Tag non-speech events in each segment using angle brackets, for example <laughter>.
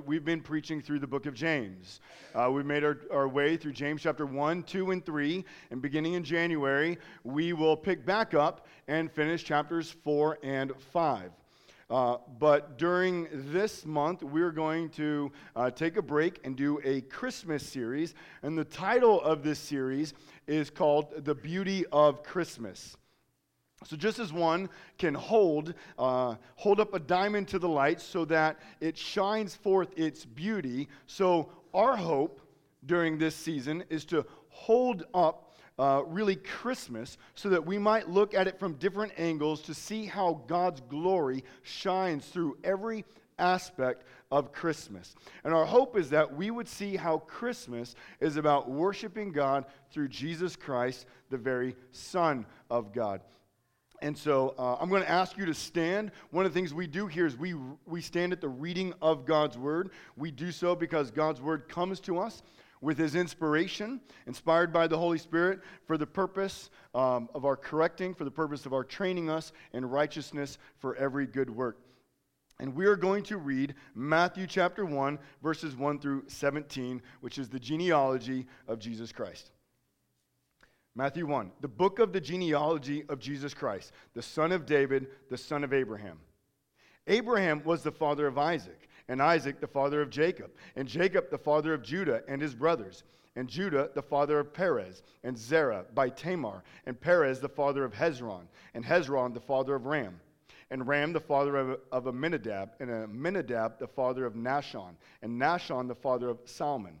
we've been preaching through the book of James. Uh, we've made our, our way through James chapter 1, 2, and 3. And beginning in January, we will pick back up and finish chapters 4 and 5. Uh, but during this month, we're going to uh, take a break and do a Christmas series. And the title of this series is called The Beauty of Christmas. So just as one can hold, uh, hold up a diamond to the light so that it shines forth its beauty, so our hope during this season is to hold up uh, really Christmas so that we might look at it from different angles to see how God's glory shines through every aspect of Christmas. And our hope is that we would see how Christmas is about worshiping God through Jesus Christ, the very Son of God. And so uh, I'm going to ask you to stand. One of the things we do here is we, we stand at the reading of God's word. We do so because God's word comes to us with his inspiration, inspired by the Holy Spirit, for the purpose um, of our correcting, for the purpose of our training us in righteousness for every good work. And we are going to read Matthew chapter 1, verses 1 through 17, which is the genealogy of Jesus Christ. Matthew 1, the book of the genealogy of Jesus Christ, the son of David, the son of Abraham. Abraham was the father of Isaac, and Isaac the father of Jacob, and Jacob the father of Judah and his brothers, and Judah the father of Perez, and Zerah by Tamar, and Perez the father of Hezron, and Hezron the father of Ram, and Ram the father of, of Amminadab, and Amminadab the father of Nahshon, and Nahshon the father of Salmon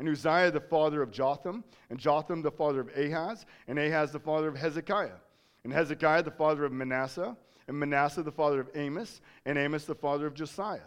and Uzziah the father of Jotham, and Jotham the father of Ahaz, and Ahaz the father of Hezekiah, and Hezekiah the father of Manasseh, and Manasseh the father of Amos, and Amos the father of Josiah,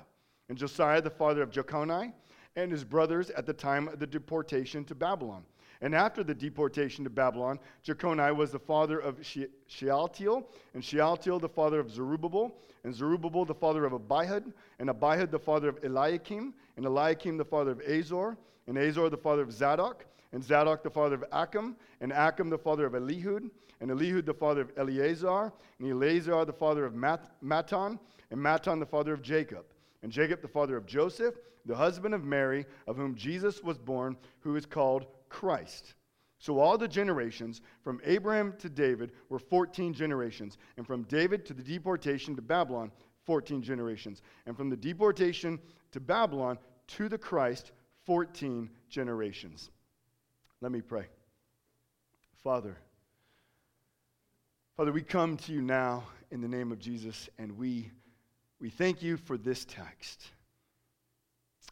and Josiah the father of Jeconiah, and his brothers at the time of the deportation to Babylon. And after the deportation to Babylon, Jeconiah was the father of Shealtiel, and Shealtiel the father of Zerubbabel, and Zerubbabel the father of Abihud, and Abihud the father of Eliakim, and Eliakim the father of Azor, and Azor the father of Zadok, and Zadok the father of Achim, and Achim the father of Elihud, and Elihud the father of Eleazar, and Eleazar the father of Mat- Matthan, and Matthan the father of Jacob, and Jacob the father of Joseph, the husband of Mary, of whom Jesus was born, who is called Christ. So all the generations from Abraham to David were 14 generations, and from David to the deportation to Babylon, 14 generations, and from the deportation to Babylon to the Christ, 14 generations. Let me pray. Father, Father, we come to you now in the name of Jesus, and we, we thank you for this text.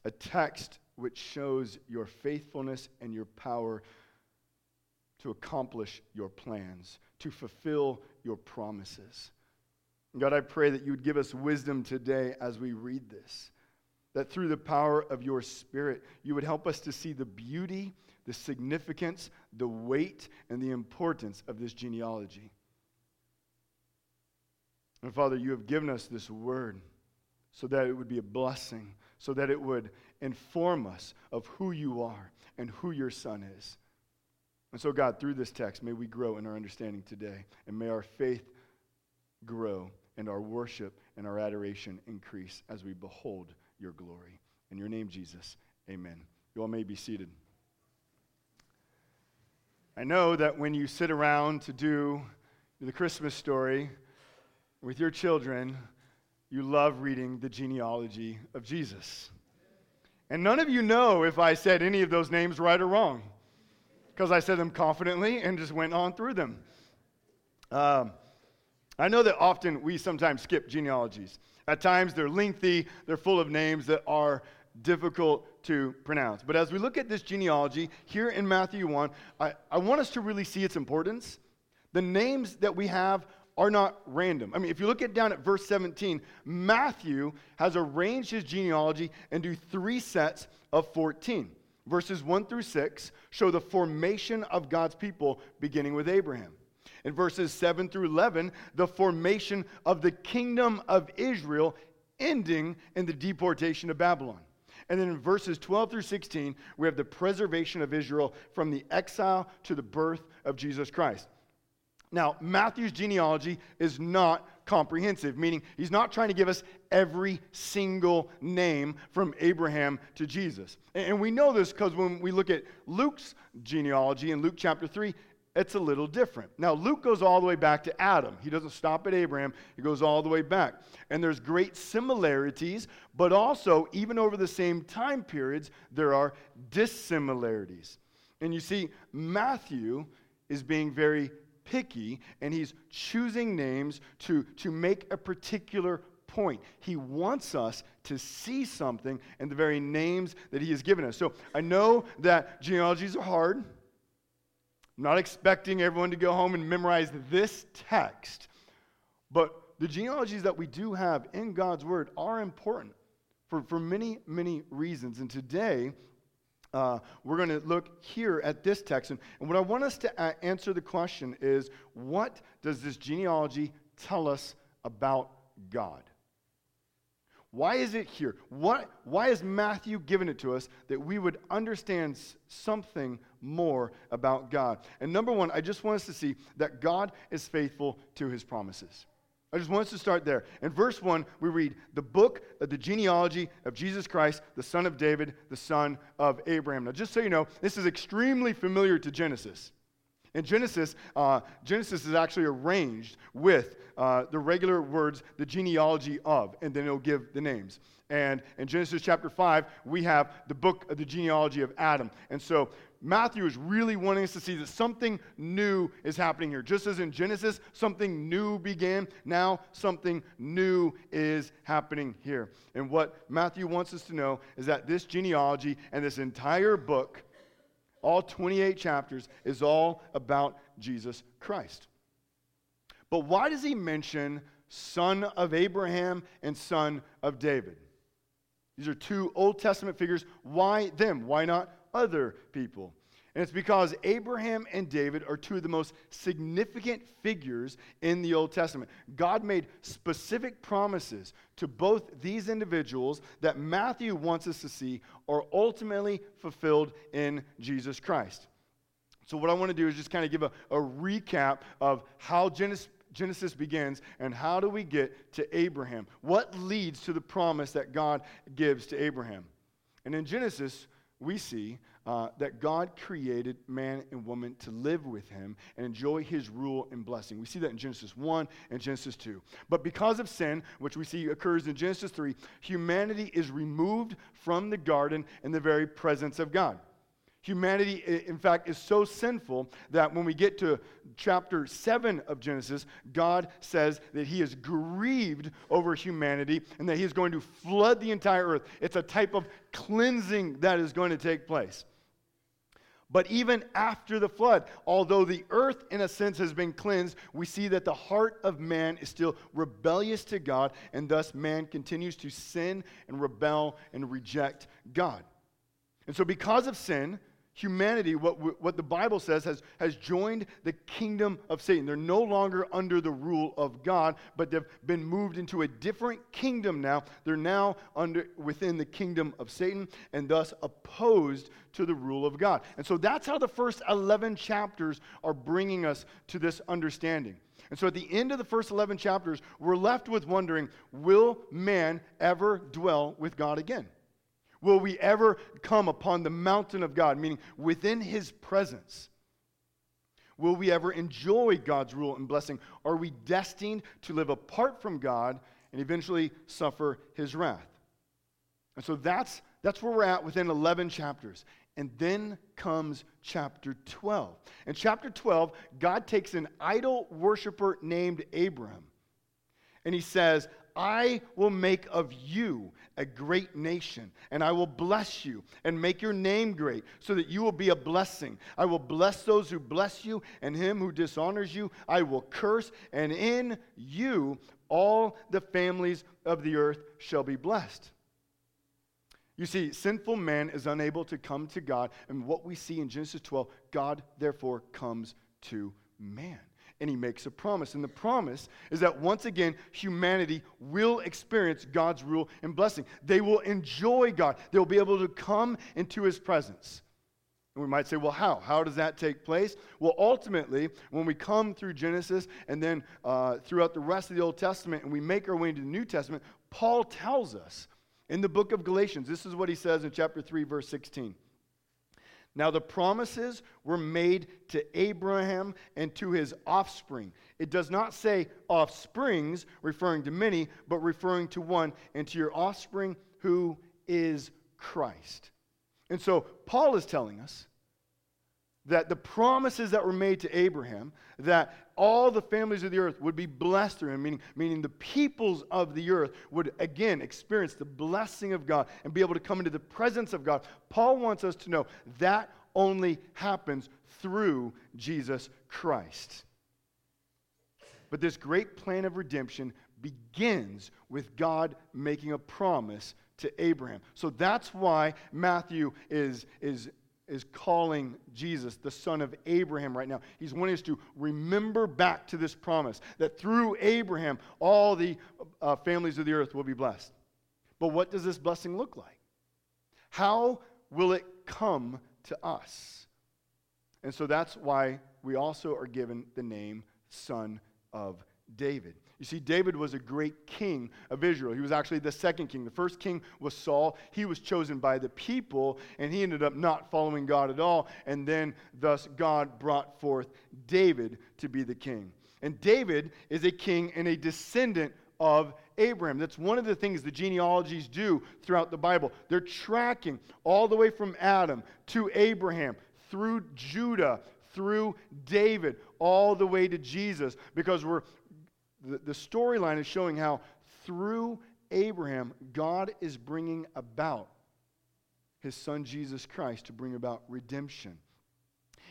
A text which shows your faithfulness and your power to accomplish your plans, to fulfill your promises. God, I pray that you would give us wisdom today as we read this that through the power of your Spirit, you would help us to see the beauty, the significance, the weight, and the importance of this genealogy. And Father, you have given us this word so that it would be a blessing, so that it would inform us of who you are and who your Son is. And so, God, through this text, may we grow in our understanding today, and may our faith grow, and our worship and our adoration increase as we behold your glory. In your name, Jesus, amen. You all may be seated. I know that when you sit around to do the Christmas story with your children, you love reading the genealogy of Jesus. And none of you know if I said any of those names right or wrong, because I said them confidently and just went on through them. Um, I know that often we sometimes skip genealogies. At times they're lengthy, they're full of names that are difficult to pronounce. But as we look at this genealogy here in Matthew 1, I, I want us to really see its importance. The names that we have are not random. I mean, if you look at down at verse 17, Matthew has arranged his genealogy into three sets of 14. verses 1 through 6 show the formation of God's people beginning with Abraham. In verses 7 through 11, the formation of the kingdom of Israel ending in the deportation of Babylon. And then in verses 12 through 16, we have the preservation of Israel from the exile to the birth of Jesus Christ. Now, Matthew's genealogy is not comprehensive, meaning he's not trying to give us every single name from Abraham to Jesus. And we know this because when we look at Luke's genealogy in Luke chapter 3, it's a little different. Now, Luke goes all the way back to Adam. He doesn't stop at Abraham, he goes all the way back. And there's great similarities, but also, even over the same time periods, there are dissimilarities. And you see, Matthew is being very picky and he's choosing names to, to make a particular point. He wants us to see something in the very names that he has given us. So I know that genealogies are hard. I'm not expecting everyone to go home and memorize this text, but the genealogies that we do have in God's Word are important for, for many, many reasons. And today, uh, we're going to look here at this text. And, and what I want us to a- answer the question is what does this genealogy tell us about God? Why is it here? What, why has Matthew given it to us that we would understand something more about God? And number one, I just want us to see that God is faithful to his promises. I just want us to start there. In verse 1, we read the book of the genealogy of Jesus Christ, the son of David, the son of Abraham. Now, just so you know, this is extremely familiar to Genesis. In Genesis, uh, Genesis is actually arranged with uh, the regular words, the genealogy of, and then it'll give the names. And in Genesis chapter 5, we have the book of the genealogy of Adam. And so Matthew is really wanting us to see that something new is happening here. Just as in Genesis, something new began, now something new is happening here. And what Matthew wants us to know is that this genealogy and this entire book all 28 chapters, is all about Jesus Christ. But why does he mention son of Abraham and son of David? These are two Old Testament figures. Why them? Why not other people? And it's because Abraham and David are two of the most significant figures in the Old Testament. God made specific promises to both these individuals that Matthew wants us to see are ultimately fulfilled in Jesus Christ. So, what I want to do is just kind of give a, a recap of how Genesis, Genesis begins and how do we get to Abraham? What leads to the promise that God gives to Abraham? And in Genesis, we see uh, that God created man and woman to live with him and enjoy his rule and blessing. We see that in Genesis 1 and Genesis 2. But because of sin, which we see occurs in Genesis 3, humanity is removed from the garden in the very presence of God. Humanity, in fact, is so sinful that when we get to chapter 7 of Genesis, God says that he is grieved over humanity and that he is going to flood the entire earth. It's a type of cleansing that is going to take place. But even after the flood, although the earth, in a sense, has been cleansed, we see that the heart of man is still rebellious to God, and thus man continues to sin and rebel and reject God. And so, because of sin, humanity, what, what the Bible says, has, has joined the kingdom of Satan. They're no longer under the rule of God, but they've been moved into a different kingdom now. They're now under, within the kingdom of Satan and thus opposed to the rule of God. And so that's how the first 11 chapters are bringing us to this understanding. And so at the end of the first 11 chapters, we're left with wondering will man ever dwell with God again? Will we ever come upon the mountain of God, meaning within his presence? Will we ever enjoy God's rule and blessing? Are we destined to live apart from God and eventually suffer his wrath? And so that's, that's where we're at within 11 chapters. And then comes chapter 12. In chapter 12, God takes an idol worshiper named Abram and he says, I will make of you a great nation, and I will bless you and make your name great, so that you will be a blessing. I will bless those who bless you, and him who dishonors you, I will curse, and in you all the families of the earth shall be blessed. You see, sinful man is unable to come to God, and what we see in Genesis 12, God therefore comes to man. And he makes a promise. And the promise is that once again, humanity will experience God's rule and blessing. They will enjoy God, they'll be able to come into his presence. And we might say, well, how? How does that take place? Well, ultimately, when we come through Genesis and then uh, throughout the rest of the Old Testament and we make our way into the New Testament, Paul tells us in the book of Galatians, this is what he says in chapter 3, verse 16. Now, the promises were made to Abraham and to his offspring. It does not say offsprings, referring to many, but referring to one, and to your offspring who is Christ. And so Paul is telling us that the promises that were made to Abraham, that all the families of the earth would be blessed through him, meaning, meaning the peoples of the earth would again experience the blessing of God and be able to come into the presence of God. Paul wants us to know that only happens through Jesus Christ. But this great plan of redemption begins with God making a promise to Abraham. So that's why Matthew is, is, is calling Jesus the son of Abraham right now. He's wanting us to remember back to this promise that through Abraham, all the uh, families of the earth will be blessed. But what does this blessing look like? How will it come to us? And so that's why we also are given the name Son of David. You see, David was a great king of Israel. He was actually the second king. The first king was Saul. He was chosen by the people, and he ended up not following God at all. And then, thus, God brought forth David to be the king. And David is a king and a descendant of Abraham. That's one of the things the genealogies do throughout the Bible. They're tracking all the way from Adam to Abraham, through Judah, through David, all the way to Jesus, because we're, the, the storyline is showing how through Abraham, God is bringing about his son Jesus Christ to bring about redemption.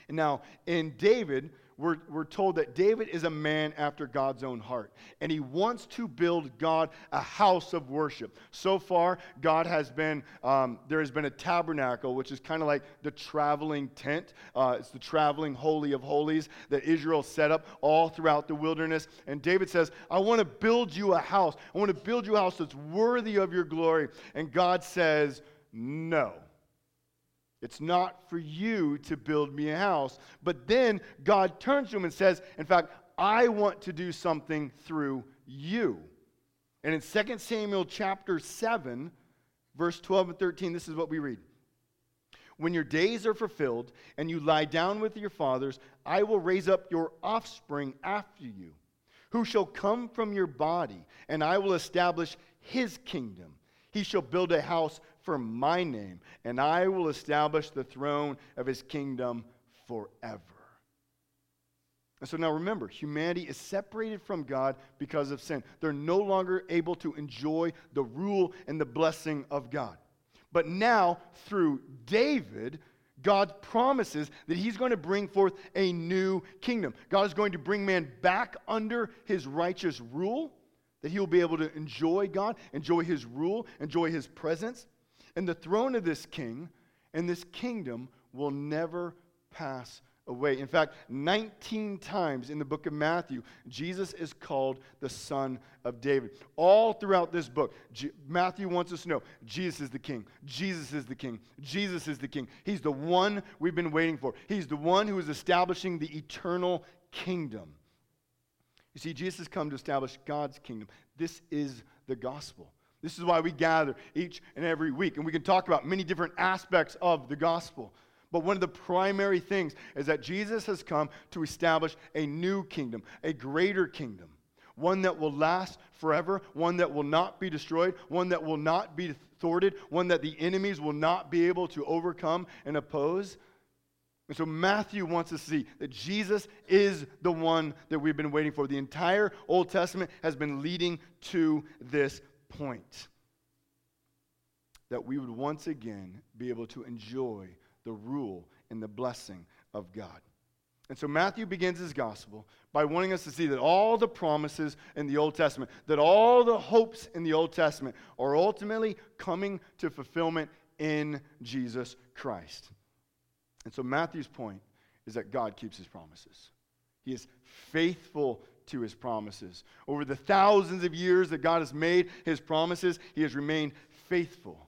And now, in David, we're, we're told that David is a man after God's own heart, and he wants to build God a house of worship. So far, God has been, um, there has been a tabernacle, which is kind of like the traveling tent. Uh, it's the traveling holy of holies that Israel set up all throughout the wilderness. And David says, I want to build you a house. I want to build you a house that's worthy of your glory. And God says, No. It's not for you to build me a house. But then God turns to him and says, In fact, I want to do something through you. And in 2 Samuel chapter 7, verse 12 and 13, this is what we read. When your days are fulfilled and you lie down with your fathers, I will raise up your offspring after you, who shall come from your body, and I will establish his kingdom. He shall build a house for my name, and I will establish the throne of his kingdom forever. And so now remember, humanity is separated from God because of sin. They're no longer able to enjoy the rule and the blessing of God. But now, through David, God promises that he's going to bring forth a new kingdom. God is going to bring man back under his righteous rule, that he will be able to enjoy God, enjoy his rule, enjoy his presence. And the throne of this king and this kingdom will never pass away. In fact, 19 times in the book of Matthew, Jesus is called the Son of David. All throughout this book, G- Matthew wants us to know Jesus is the King. Jesus is the King. Jesus is the King. He's the one we've been waiting for. He's the one who is establishing the eternal kingdom. You see, Jesus has come to establish God's kingdom. This is the gospel. This is why we gather each and every week. And we can talk about many different aspects of the gospel. But one of the primary things is that Jesus has come to establish a new kingdom, a greater kingdom, one that will last forever, one that will not be destroyed, one that will not be thwarted, one that the enemies will not be able to overcome and oppose. And so Matthew wants to see that Jesus is the one that we've been waiting for. The entire Old Testament has been leading to this point that we would once again be able to enjoy the rule and the blessing of God. And so Matthew begins his gospel by wanting us to see that all the promises in the Old Testament, that all the hopes in the Old Testament are ultimately coming to fulfillment in Jesus Christ. And so Matthew's point is that God keeps his promises. He is faithful to his promises. Over the thousands of years that God has made his promises, he has remained faithful.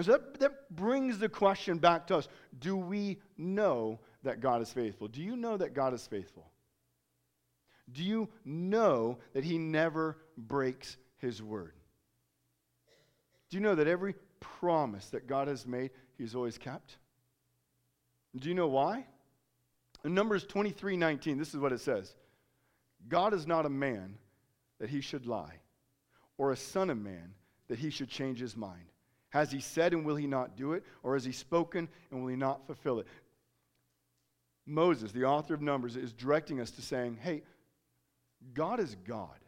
So that, that brings the question back to us Do we know that God is faithful? Do you know that God is faithful? Do you know that he never breaks his word? Do you know that every promise that God has made, he's always kept? Do you know why? In Numbers 23 19, this is what it says God is not a man that he should lie, or a son of man that he should change his mind. Has he said and will he not do it? Or has he spoken and will he not fulfill it? Moses, the author of Numbers, is directing us to saying, hey, God is God.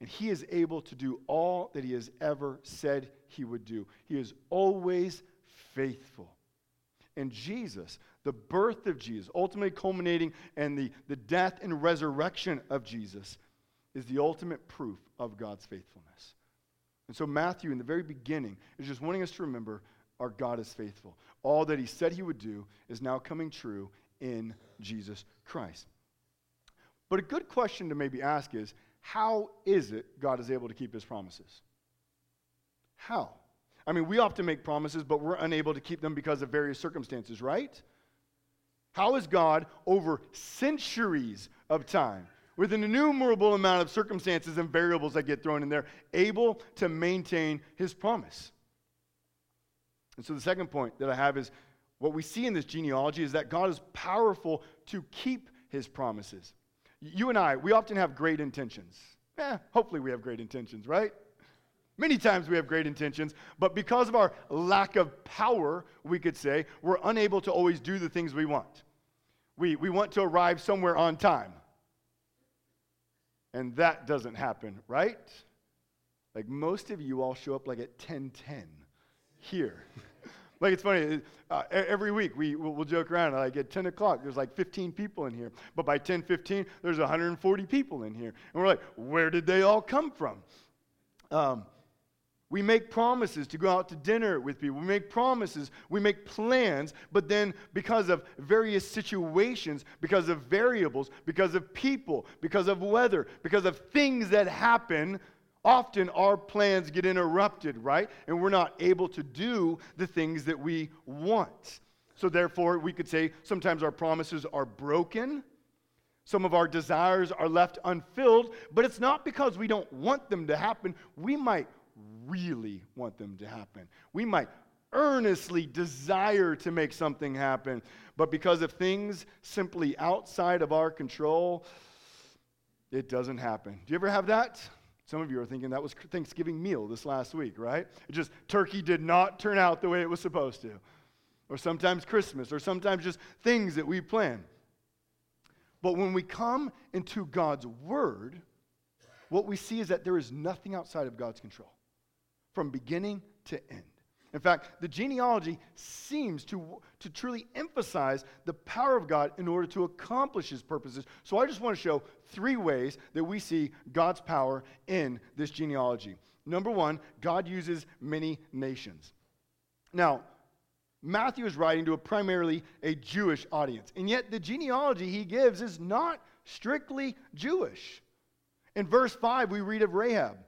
And he is able to do all that he has ever said he would do. He is always faithful. And Jesus, the birth of Jesus, ultimately culminating in the, the death and resurrection of Jesus, is the ultimate proof of God's faithfulness. And so, Matthew, in the very beginning, is just wanting us to remember our God is faithful. All that he said he would do is now coming true in Jesus Christ. But a good question to maybe ask is how is it God is able to keep his promises? How? I mean, we often make promises, but we're unable to keep them because of various circumstances, right? How is God, over centuries of time, with an innumerable amount of circumstances and variables that get thrown in there, able to maintain his promise? And so the second point that I have is what we see in this genealogy is that God is powerful to keep his promises. You and I, we often have great intentions. Eh, hopefully we have great intentions, right? Many times we have great intentions, but because of our lack of power, we could say, we're unable to always do the things we want. We, we want to arrive somewhere on time. And that doesn't happen, right? Like most of you all show up like at 1010 here. <laughs> Like it's funny, uh, every week we, we'll, joke around, like at 10 o'clock, there's like 15 people in here. But by 10, 15, there's 140 people in here. And we're like, where did they all come from? Um, we make promises to go out to dinner with people. We make promises, we make plans, but then because of various situations, because of variables, because of people, because of weather, because of things that happen, often our plans get interrupted, right? And we're not able to do the things that we want. So, therefore, we could say sometimes our promises are broken. Some of our desires are left unfilled, but it's not because we don't want them to happen. We might really want them to happen. We might earnestly desire to make something happen, but because of things simply outside of our control, it doesn't happen. Do you ever have that? Some of you are thinking that was Thanksgiving meal this last week, right? It just turkey did not turn out the way it was supposed to. Or sometimes Christmas, or sometimes just things that we plan. But when we come into God's word, what we see is that there is nothing outside of God's control from beginning to end. In fact, the genealogy seems to, to truly emphasize the power of God in order to accomplish his purposes. So I just want to show three ways that we see God's power in this genealogy. Number one, God uses many nations. Now, Matthew is writing to a primarily a Jewish audience, and yet the genealogy he gives is not strictly Jewish. In verse 5, we read of Rahab.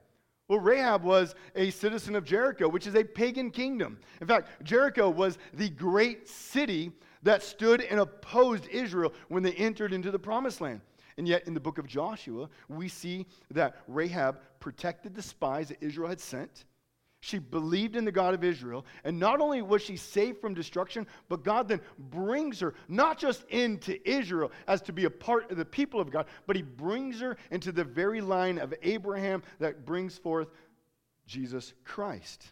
Well, Rahab was a citizen of Jericho, which is a pagan kingdom. In fact, Jericho was the great city that stood and opposed Israel when they entered into the promised land. And yet, in the book of Joshua, we see that Rahab protected the spies that Israel had sent. She believed in the God of Israel. And not only was she saved from destruction, but God then brings her not just into Israel as to be a part of the people of God, but He brings her into the very line of Abraham that brings forth Jesus Christ.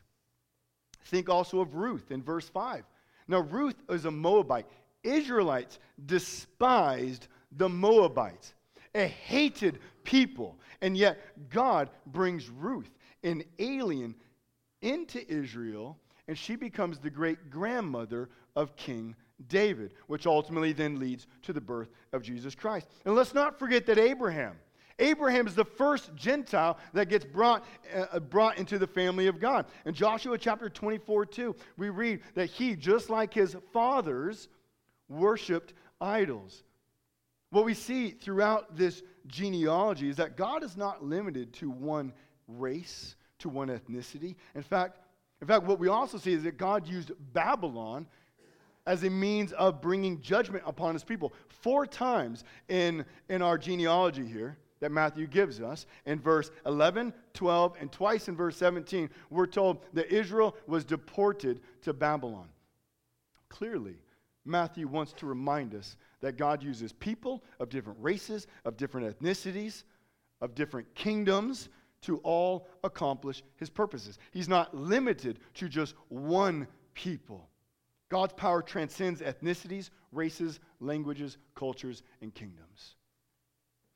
Think also of Ruth in verse 5. Now, Ruth is a Moabite. Israelites despised the Moabites, a hated people. And yet, God brings Ruth, an alien into Israel, and she becomes the great grandmother of King David, which ultimately then leads to the birth of Jesus Christ. And let's not forget that Abraham, Abraham is the first Gentile that gets brought, uh, brought into the family of God. In Joshua chapter 24, 2, we read that he, just like his fathers, worshiped idols. What we see throughout this genealogy is that God is not limited to one race, to one ethnicity. In fact, in fact, what we also see is that God used Babylon as a means of bringing judgment upon his people. Four times in, in our genealogy here that Matthew gives us, in verse 11, 12, and twice in verse 17, we're told that Israel was deported to Babylon. Clearly, Matthew wants to remind us that God uses people of different races, of different ethnicities, of different kingdoms to all accomplish his purposes. He's not limited to just one people. God's power transcends ethnicities, races, languages, cultures, and kingdoms.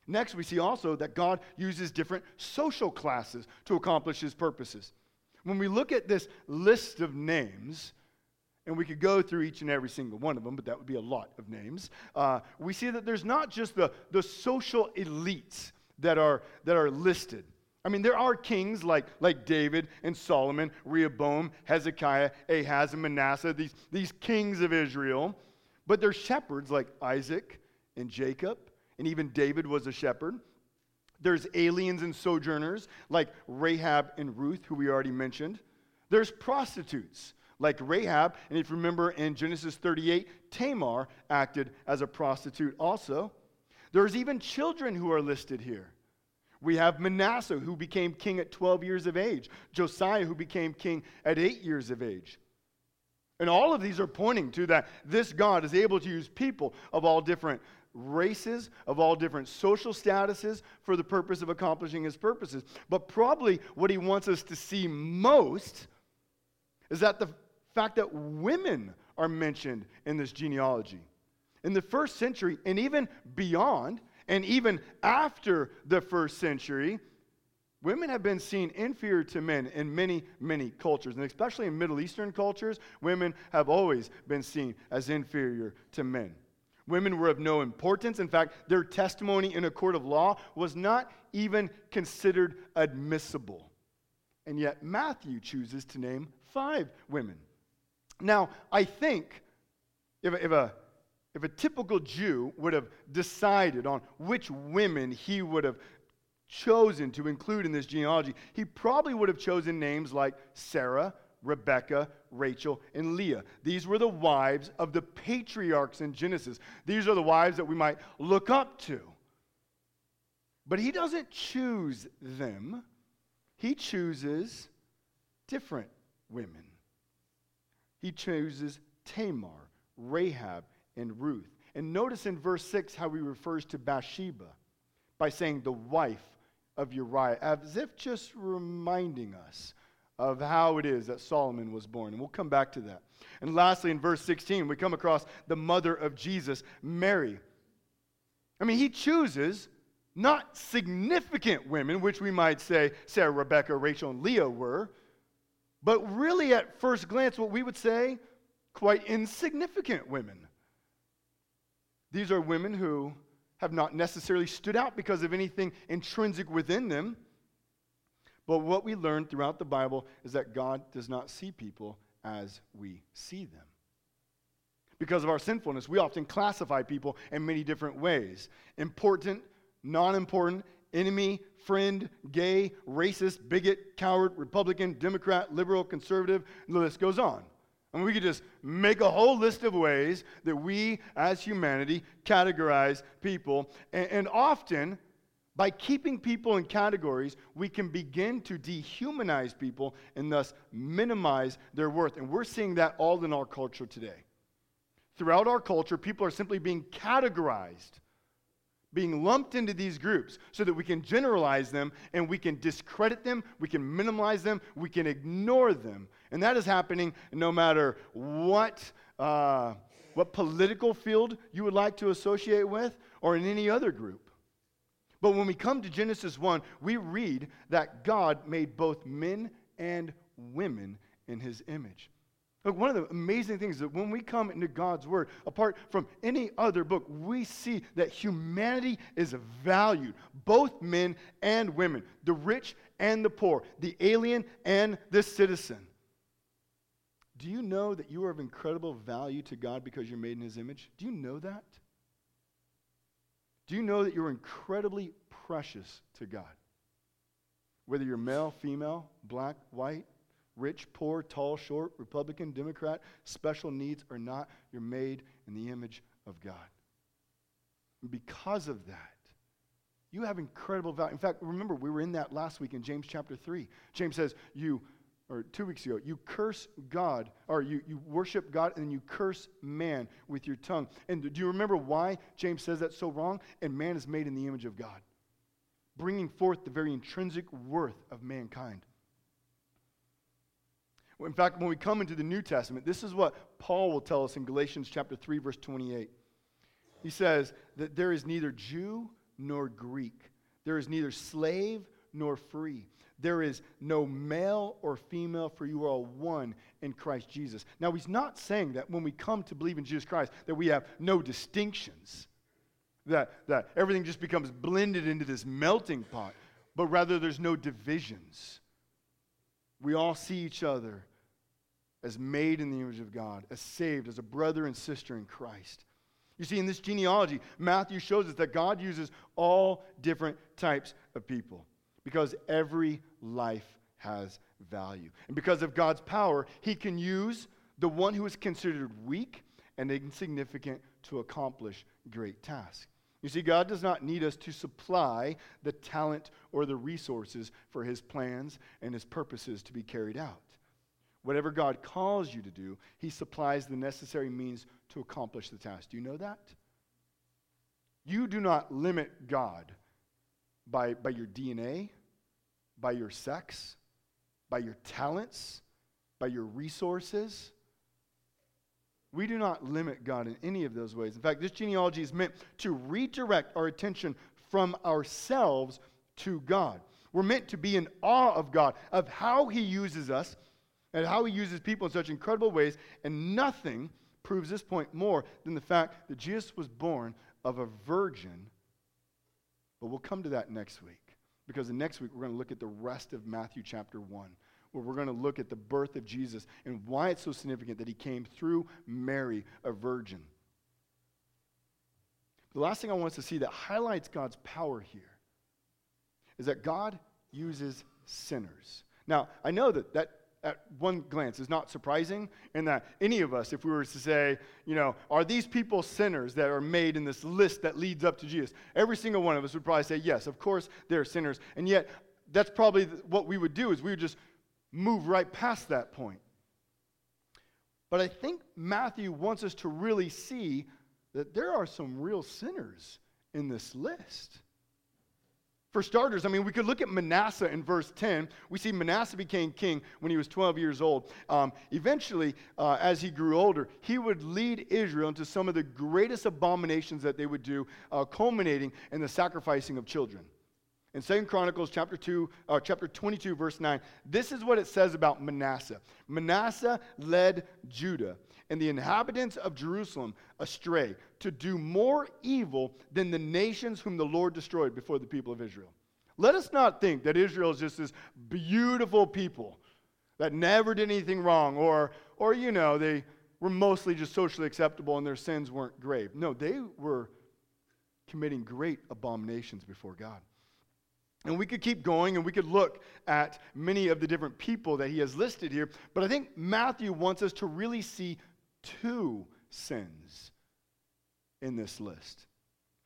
Next, we see also that God uses different social classes to accomplish his purposes. When we look at this list of names, and we could go through each and every single one of them, but that would be a lot of names. Uh, we see that there's not just the, the social elites that are, that are listed. I mean, there are kings like, like David and Solomon, Rehoboam, Hezekiah, Ahaz, and Manasseh, these, these kings of Israel. But there's shepherds like Isaac and Jacob, and even David was a shepherd. There's aliens and sojourners like Rahab and Ruth, who we already mentioned. There's prostitutes like Rahab. And if you remember in Genesis 38, Tamar acted as a prostitute also. There's even children who are listed here. We have Manasseh, who became king at 12 years of age, Josiah, who became king at 8 years of age. And all of these are pointing to that this God is able to use people of all different races, of all different social statuses for the purpose of accomplishing his purposes. But probably what he wants us to see most is that the fact that women are mentioned in this genealogy. In the first century, and even beyond, and even after the first century, women have been seen inferior to men in many, many cultures. And especially in Middle Eastern cultures, women have always been seen as inferior to men. Women were of no importance. In fact, their testimony in a court of law was not even considered admissible. And yet, Matthew chooses to name five women. Now, I think if, if, a, if a typical Jew would have decided on which women he would have chosen to include in this genealogy, he probably would have chosen names like Sarah, Rebecca, Rachel, and Leah. These were the wives of the patriarchs in Genesis. These are the wives that we might look up to. But he doesn't choose them, he chooses different women he chooses Tamar, Rahab, and Ruth. And notice in verse 6 how he refers to Bathsheba by saying the wife of Uriah, as if just reminding us of how it is that Solomon was born. And we'll come back to that. And lastly, in verse 16, we come across the mother of Jesus, Mary. I mean, he chooses not significant women, which we might say Sarah, Rebecca, Rachel, and Leah were, but really, at first glance, what we would say, quite insignificant women. These are women who have not necessarily stood out because of anything intrinsic within them. But what we learn throughout the Bible is that God does not see people as we see them. Because of our sinfulness, we often classify people in many different ways important, non important, enemy, friend, gay, racist, bigot, coward, Republican, Democrat, liberal, conservative, the list goes on. And we could just make a whole list of ways that we as humanity categorize people. And, and, often, by keeping people in categories, we can begin to dehumanize people and thus minimize their worth. And we're seeing that all in our culture today. Throughout our culture, people are simply being categorized being lumped into these groups so that we can generalize them and we can discredit them, we can minimize them, we can ignore them. And that is happening no matter what, uh, what political field you would like to associate with or in any other group. But when we come to Genesis 1, we read that God made both men and women in his image. Look, one of the amazing things is that when we come into God's Word, apart from any other book, we see that humanity is valued, both men and women, the rich and the poor, the alien and the citizen. Do you know that you are of incredible value to God because you're made in His image? Do you know that? Do you know that you're incredibly precious to God? Whether you're male, female, black, white, rich, poor, tall, short, Republican, Democrat, special needs or not, you're made in the image of God. And because of that, you have incredible value. In fact, remember, we were in that last week in James chapter 3. James says, You, or two weeks ago, you curse God, or you, you worship God, and then you curse man with your tongue. And do you remember why James says that's so wrong? And man is made in the image of God, bringing forth the very intrinsic worth of mankind. In fact, when we come into the New Testament, this is what Paul will tell us in Galatians chapter 3 verse 28. He says that there is neither Jew nor Greek. There is neither slave nor free. There is no male or female, for you are all one in Christ Jesus. Now, he's not saying that when we come to believe in Jesus Christ, that we have no distinctions, that, that everything just becomes blended into this melting pot, but rather there's no divisions. We all see each other as made in the image of God, as saved, as a brother and sister in Christ. You see, in this genealogy, Matthew shows us that God uses all different types of people because every life has value. And because of God's power, he can use the one who is considered weak and insignificant to accomplish great tasks. You see, God does not need us to supply the talent or the resources for his plans and his purposes to be carried out. Whatever God calls you to do, he supplies the necessary means to accomplish the task. Do you know that? You do not limit God by, by your DNA, by your sex, by your talents, by your resources. We do not limit God in any of those ways. In fact, this genealogy is meant to redirect our attention from ourselves to God. We're meant to be in awe of God, of how He uses us, and how He uses people in such incredible ways. And nothing proves this point more than the fact that Jesus was born of a virgin. But we'll come to that next week. Because the next week, we're going to look at the rest of Matthew chapter 1, where we're going to look at the birth of Jesus and why it's so significant that he came through Mary, a virgin. The last thing I want us to see that highlights God's power here is that God uses sinners. Now, I know that that at one glance is not surprising, and that any of us, if we were to say, you know, are these people sinners that are made in this list that leads up to Jesus? Every single one of us would probably say, yes, of course they're sinners. And yet, that's probably what we would do is we would just move right past that point. But I think Matthew wants us to really see that there are some real sinners in this list. For starters, I mean, we could look at Manasseh in verse 10. We see Manasseh became king when he was 12 years old. Um, eventually, uh, as he grew older, he would lead Israel into some of the greatest abominations that they would do, uh, culminating in the sacrificing of children. In Second Chronicles chapter 2, uh, chapter 22, verse 9, this is what it says about Manasseh. Manasseh led Judah and the inhabitants of Jerusalem astray to do more evil than the nations whom the Lord destroyed before the people of Israel. Let us not think that Israel is just this beautiful people that never did anything wrong or, or you know, they were mostly just socially acceptable and their sins weren't grave. No, they were committing great abominations before God. And we could keep going and we could look at many of the different people that he has listed here, but I think Matthew wants us to really see two sins in this list.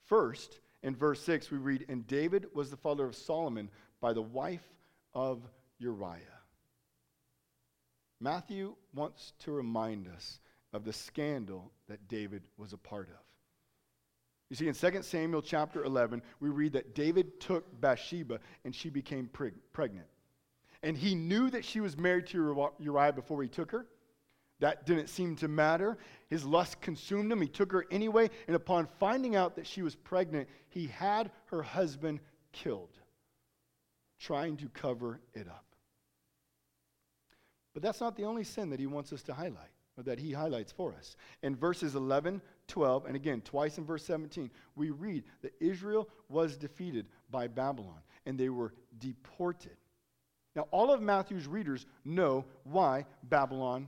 First, in verse 6, we read, And David was the father of Solomon by the wife of Uriah. Matthew wants to remind us of the scandal that David was a part of. You see, in 2 Samuel chapter 11, we read that David took Bathsheba and she became preg- pregnant. And he knew that she was married to Uriah before he took her. That didn't seem to matter. His lust consumed him. He took her anyway, and upon finding out that she was pregnant, he had her husband killed, trying to cover it up. But that's not the only sin that he wants us to highlight, that he highlights for us. In verses 11, 12, and again, twice in verse 17, we read that Israel was defeated by Babylon, and they were deported. Now, all of Matthew's readers know why Babylon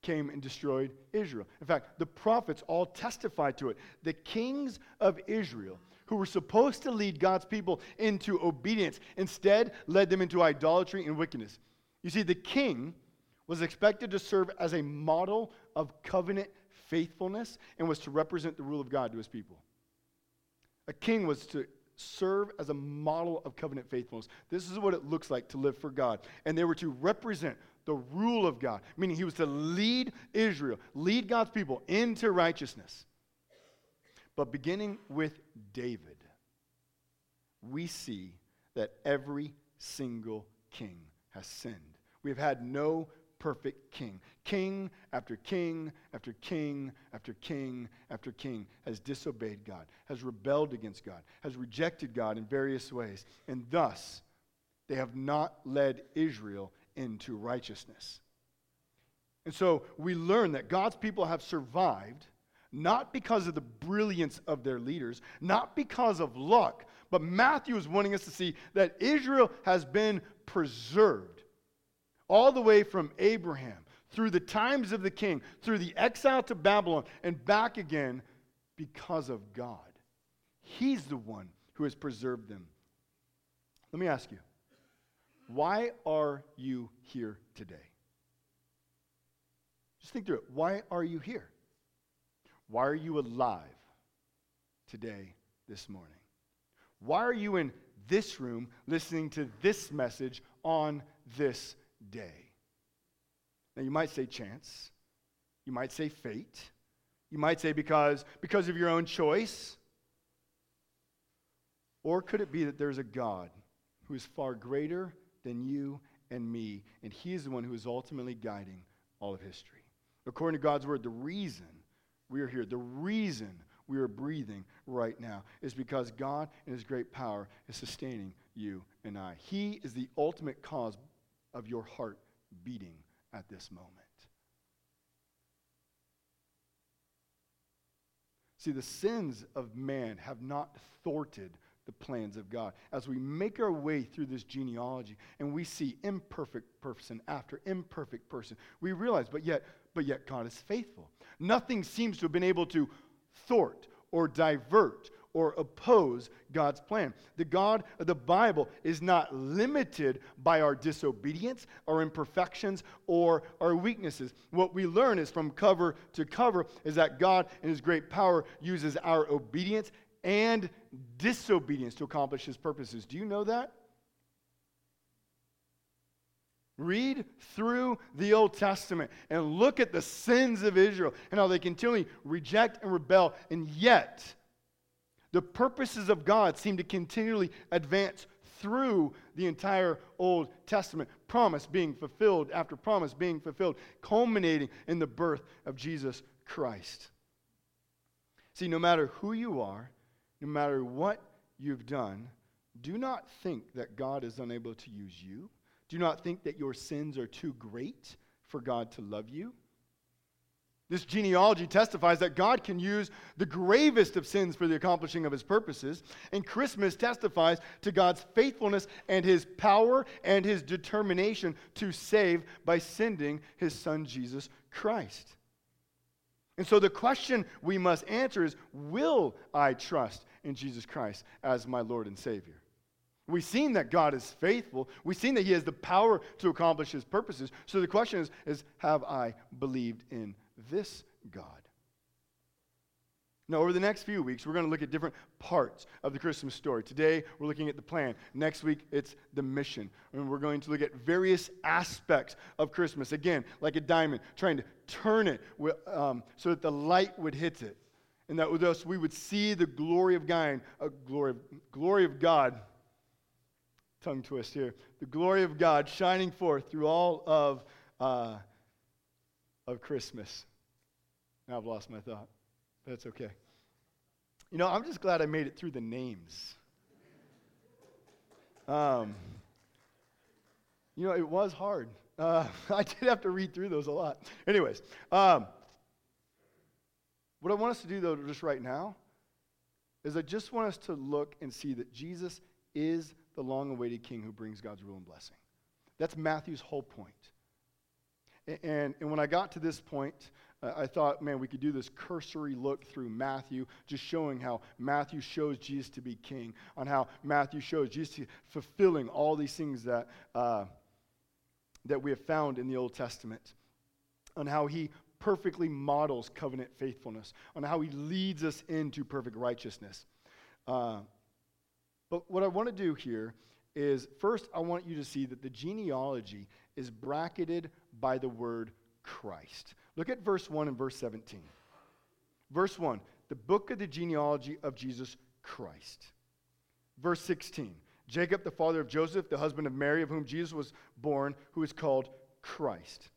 came and destroyed Israel. In fact, the prophets all testify to it. The kings of Israel, who were supposed to lead God's people into obedience, instead led them into idolatry and wickedness. You see, the king was expected to serve as a model of covenant faithfulness and was to represent the rule of God to his people. A king was to serve as a model of covenant faithfulness. This is what it looks like to live for God. And they were to represent the rule of God, meaning he was to lead Israel, lead God's people into righteousness. But beginning with David, we see that every single king has sinned. We have had no perfect king. King after king after king after king after king has disobeyed God, has rebelled against God, has rejected God in various ways, and thus they have not led Israel into righteousness. And so we learn that God's people have survived not because of the brilliance of their leaders, not because of luck, but Matthew is wanting us to see that Israel has been preserved all the way from Abraham through the times of the king, through the exile to Babylon, and back again because of God. He's the one who has preserved them. Let me ask you why are you here today? Just think through it. Why are you here? Why are you alive today, this morning? Why are you in this room listening to this message on this day? Now, you might say chance. You might say fate. You might say because, because of your own choice. Or could it be that there's a God who is far greater than you and me, and He is the one who is ultimately guiding all of history. According to God's word, the reason we are here, the reason we are breathing right now is because God in His great power is sustaining you and I. He is the ultimate cause of your heart beating at this moment. See, the sins of man have not thwarted the plans of God. As we make our way through this genealogy and we see imperfect person after imperfect person, we realize, but yet, but yet God is faithful. Nothing seems to have been able to thwart or divert or oppose God's plan. The God of the Bible is not limited by our disobedience, our imperfections, or our weaknesses. What we learn is from cover to cover is that God, in His great power, uses our obedience and disobedience to accomplish his purposes. Do you know that? Read through the Old Testament and look at the sins of Israel and how they continually reject and rebel, and yet the purposes of God seem to continually advance through the entire Old Testament. Promise being fulfilled after promise being fulfilled, culminating in the birth of Jesus Christ. See, no matter who you are, no matter what you've done, do not think that God is unable to use you. Do not think that your sins are too great for God to love you. This genealogy testifies that God can use the gravest of sins for the accomplishing of his purposes. And Christmas testifies to God's faithfulness and his power and his determination to save by sending his son Jesus Christ. And so the question we must answer is Will I trust in Jesus Christ as my Lord and Savior? We've seen that God is faithful. We've seen that He has the power to accomplish His purposes. So the question is, is Have I believed in this God? Now, over the next few weeks, we're going to look at different parts of the Christmas story. Today, we're looking at the plan. Next week, it's the mission. And we're going to look at various aspects of Christmas. Again, like a diamond, trying to turn it um, so that the light would hit it. And that with us, we would see the glory of God, uh, glory, glory of God, tongue twist here, the glory of God shining forth through all of, uh, of Christmas. Now I've lost my thought. That's okay. You know, I'm just glad I made it through the names. Um, you know, it was hard. Uh, <laughs> I did have to read through those a lot. Anyways, um, what I want us to do, though, just right now, is I just want us to look and see that Jesus is the long awaited king who brings God's rule and blessing. That's Matthew's whole point. And, and when I got to this point, I thought, man, we could do this cursory look through Matthew, just showing how Matthew shows Jesus to be king, on how Matthew shows Jesus fulfilling all these things that, uh, that we have found in the Old Testament, on how he perfectly models covenant faithfulness, on how he leads us into perfect righteousness. Uh, but what I want to do here is first, I want you to see that the genealogy is bracketed by the word Christ. Look at verse 1 and verse 17. Verse 1, the book of the genealogy of Jesus Christ. Verse 16, Jacob, the father of Joseph, the husband of Mary, of whom Jesus was born, who is called Christ.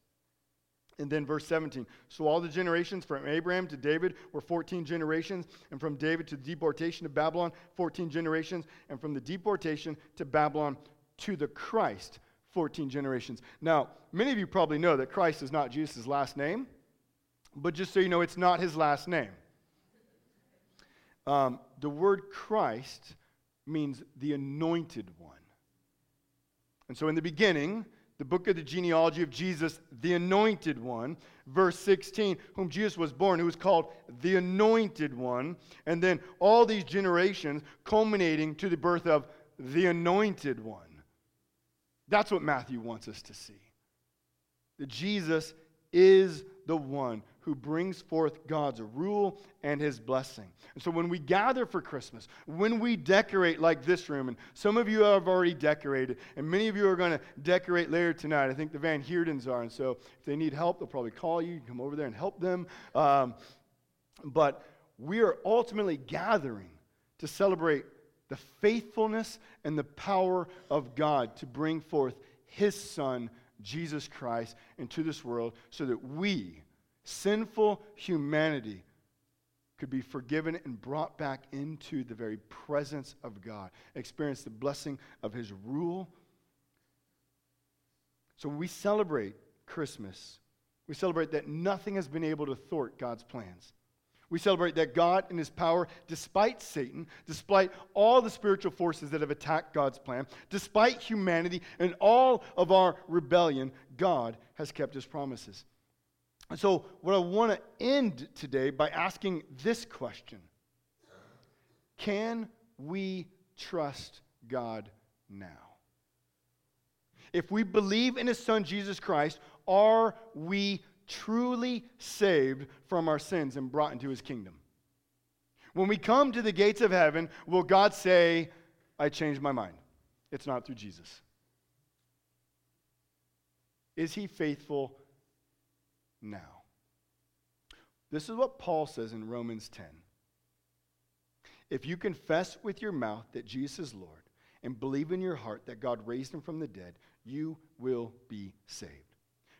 And then verse 17. So all the generations from Abraham to David were 14 generations, and from David to the deportation to Babylon, 14 generations, and from the deportation to Babylon to the Christ, 14 generations. Now, many of you probably know that Christ is not Jesus' last name, but just so you know, it's not his last name. Um, the word Christ means the anointed one. And so in the beginning, the book of the genealogy of Jesus, the anointed one, verse 16, whom Jesus was born, who was called the anointed one, and then all these generations culminating to the birth of the anointed one. That's what Matthew wants us to see. That Jesus is the one who brings forth God's rule and his blessing. And so when we gather for Christmas, when we decorate like this room, and some of you have already decorated, and many of you are going to decorate later tonight. I think the Van Heerdens are. And so if they need help, they'll probably call you. You come over there and help them. Um, but we are ultimately gathering to celebrate the faithfulness and the power of God to bring forth his Son, Jesus Christ, into this world so that we, sinful humanity could be forgiven and brought back into the very presence of God, experience the blessing of his rule. So we celebrate Christmas. We celebrate that nothing has been able to thwart God's plans. We celebrate that God in his power, despite Satan, despite all the spiritual forces that have attacked God's plan, despite humanity and all of our rebellion, God has kept his promises. And so, what I want to end today by asking this question Can we trust God now? If we believe in His Son, Jesus Christ, are we truly saved from our sins and brought into His kingdom? When we come to the gates of heaven, will God say, I changed my mind? It's not through Jesus. Is He faithful now. This is what Paul says in Romans 10. If you confess with your mouth that Jesus is Lord and believe in your heart that God raised him from the dead, you will be saved.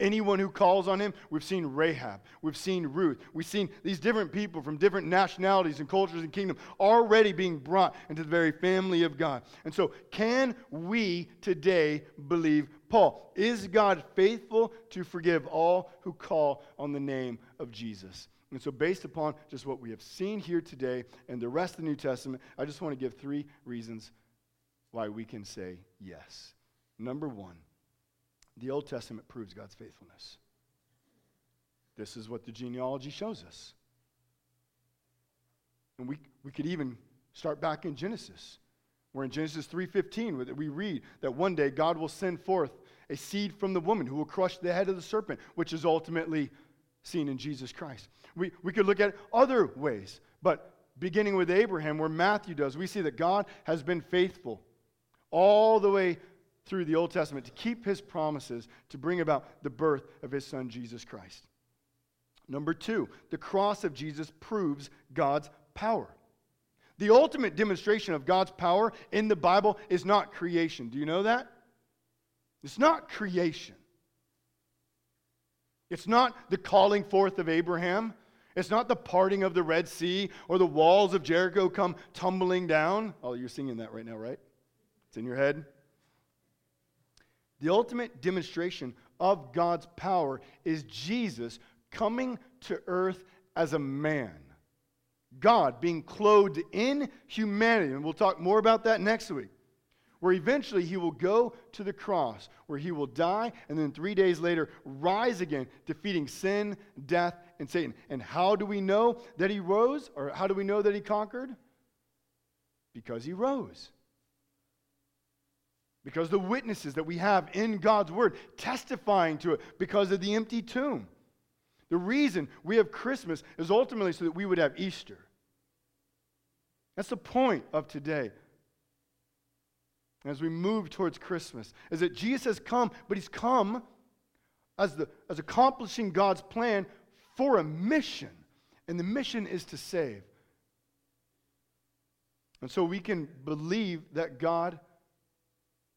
Anyone who calls on him, we've seen Rahab, we've seen Ruth, we've seen these different people from different nationalities and cultures and kingdoms already being brought into the very family of God. And so, can we today believe Paul? Is God faithful to forgive all who call on the name of Jesus? And so, based upon just what we have seen here today and the rest of the New Testament, I just want to give three reasons why we can say yes. Number one, the Old Testament proves God's faithfulness. This is what the genealogy shows us. And we, we could even start back in Genesis, where in Genesis 3:15 we read that one day God will send forth a seed from the woman who will crush the head of the serpent, which is ultimately seen in Jesus Christ. We, we could look at other ways, but beginning with Abraham, where Matthew does, we see that God has been faithful all the way through the Old Testament to keep his promises to bring about the birth of his son, Jesus Christ. Number two, the cross of Jesus proves God's power. The ultimate demonstration of God's power in the Bible is not creation. Do you know that? It's not creation. It's not the calling forth of Abraham. It's not the parting of the Red Sea or the walls of Jericho come tumbling down. Oh, you're singing that right now, right? It's in your head. The ultimate demonstration of God's power is Jesus coming to earth as a man. God being clothed in humanity. And we'll talk more about that next week. Where eventually he will go to the cross, where he will die, and then three days later rise again, defeating sin, death, and Satan. And how do we know that he rose? Or how do we know that he conquered? Because he rose. Because the witnesses that we have in God's word testifying to it, because of the empty tomb. The reason we have Christmas is ultimately so that we would have Easter. That's the point of today. As we move towards Christmas, is that Jesus has come, but he's come as, the, as accomplishing God's plan for a mission. And the mission is to save. And so we can believe that God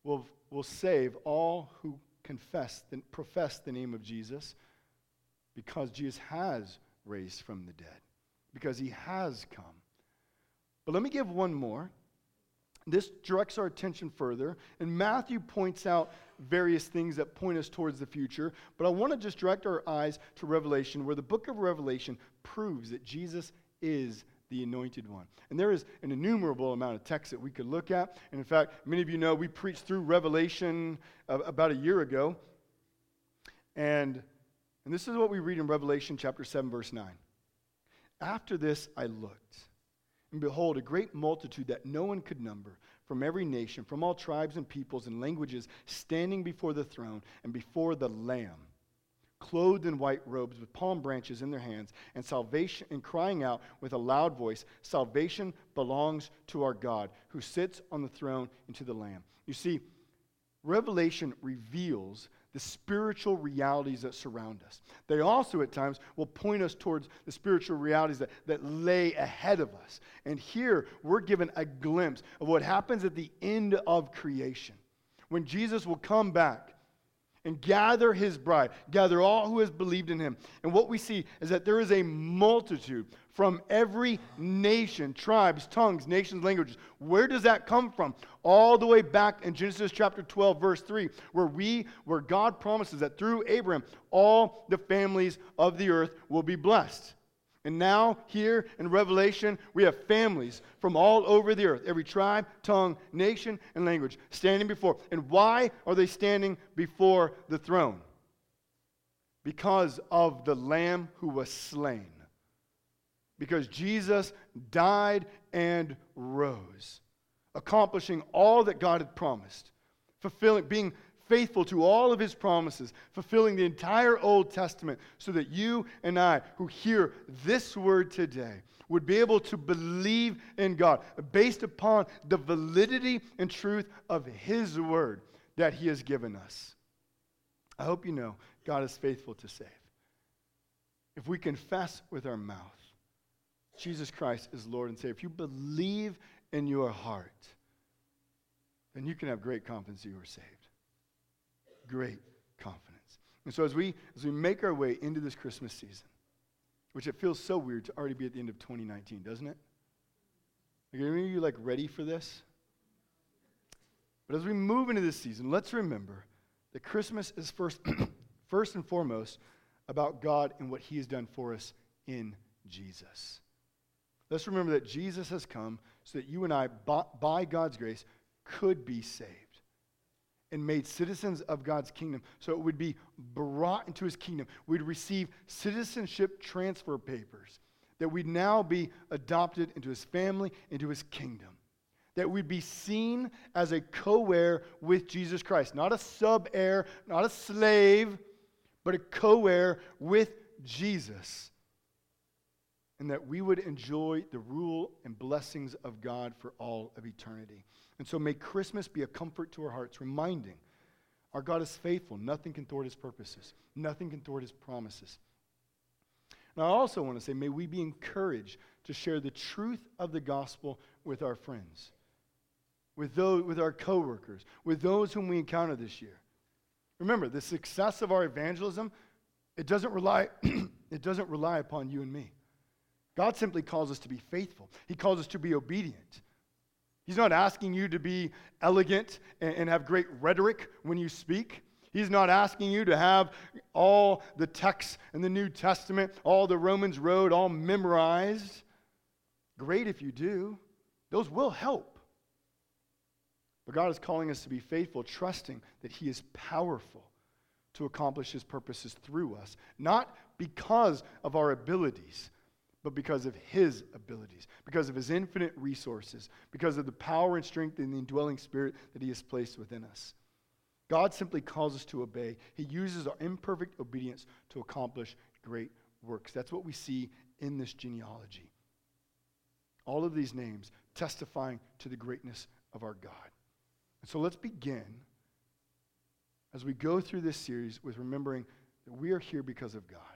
will, will save all who confess and profess the name of Jesus because Jesus has raised from the dead, because he has come. But let me give one more. This directs our attention further, and Matthew points out various things that point us towards the future. But I want to just direct our eyes to Revelation, where the book of Revelation proves that Jesus is the anointed one. And there is an innumerable amount of text that we could look at. And in fact, many of you know we preached through Revelation uh, about a year ago. And and this is what we read in Revelation chapter 7, verse 9. After this I looked, and behold, a great multitude that no one could number, from every nation, from all tribes and peoples and languages, standing before the throne and before the Lamb, clothed in white robes, with palm branches in their hands, and salvation, and crying out with a loud voice, Salvation belongs to our God, who sits on the throne and to the Lamb. You see, Revelation reveals the spiritual realities that surround us. They also, at times, will point us towards the spiritual realities that, that lay ahead of us. And here, we're given a glimpse of what happens at the end of creation. When Jesus will come back and gather his bride, gather all who has believed in him. And what we see is that there is a multitude from every nation, tribes, tongues, nations, languages. Where does that come from? All the way back in Genesis chapter 12, verse 3, where we, where God promises that through Abraham, all the families of the earth will be blessed. And now, here in Revelation, we have families from all over the earth, every tribe, tongue, nation, and language, standing before. And why are they standing before the throne? Because of the Lamb who was slain. Because Jesus died and rose, accomplishing all that God had promised, fulfilling, being faithful to all of his promises, fulfilling the entire Old Testament, so that you and I, who hear this word today, would be able to believe in God based upon the validity and truth of his word that he has given us. I hope you know God is faithful to save. If we confess with our mouth, Jesus Christ is Lord and Savior, if you believe in your heart, then you can have great confidence you are saved great confidence. And so as we as we make our way into this Christmas season, which it feels so weird to already be at the end of 2019, doesn't it? Like, are you like ready for this? But as we move into this season, let's remember that Christmas is first, <clears throat> first and foremost about God and what He has done for us in Jesus. Let's remember that Jesus has come so that you and I, by God's grace, could be saved and made citizens of God's kingdom. So it would be brought into his kingdom. We'd receive citizenship transfer papers, that we'd now be adopted into his family, into his kingdom. That we'd be seen as a co heir with Jesus Christ, not a sub heir, not a slave, but a co heir with Jesus. And that we would enjoy the rule and blessings of God for all of eternity. And so may Christmas be a comfort to our hearts, reminding our God is faithful. Nothing can thwart his purposes, nothing can thwart his promises. And I also want to say, may we be encouraged to share the truth of the gospel with our friends, with, those, with our coworkers, with those whom we encounter this year. Remember, the success of our evangelism, it doesn't rely, <clears throat> it doesn't rely upon you and me. God simply calls us to be faithful. He calls us to be obedient. He's not asking you to be elegant and, and have great rhetoric when you speak. He's not asking you to have all the texts in the New Testament, all the Romans Road, all memorized. Great if you do, those will help. But God is calling us to be faithful, trusting that He is powerful to accomplish His purposes through us, not because of our abilities, but because of His abilities, because of His infinite resources, because of the power and strength in the indwelling spirit that He has placed within us. God simply calls us to obey. He uses our imperfect obedience to accomplish great works. That's what we see in this genealogy. All of these names testifying to the greatness of our God. And so let's begin as we go through this series with remembering that we are here because of God.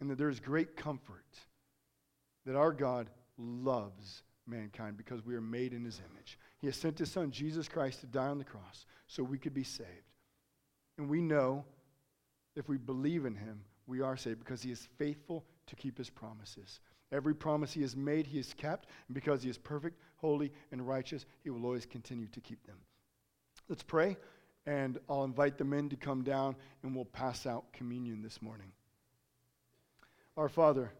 And that there's great comfort that our God loves mankind because we are made in his image. He has sent his son, Jesus Christ, to die on the cross so we could be saved. And we know if we believe in him, we are saved because he is faithful to keep his promises. Every promise he has made, he has kept. And because he is perfect, holy, and righteous, he will always continue to keep them. Let's pray, and I'll invite the men to come down, and we'll pass out communion this morning. Our Father,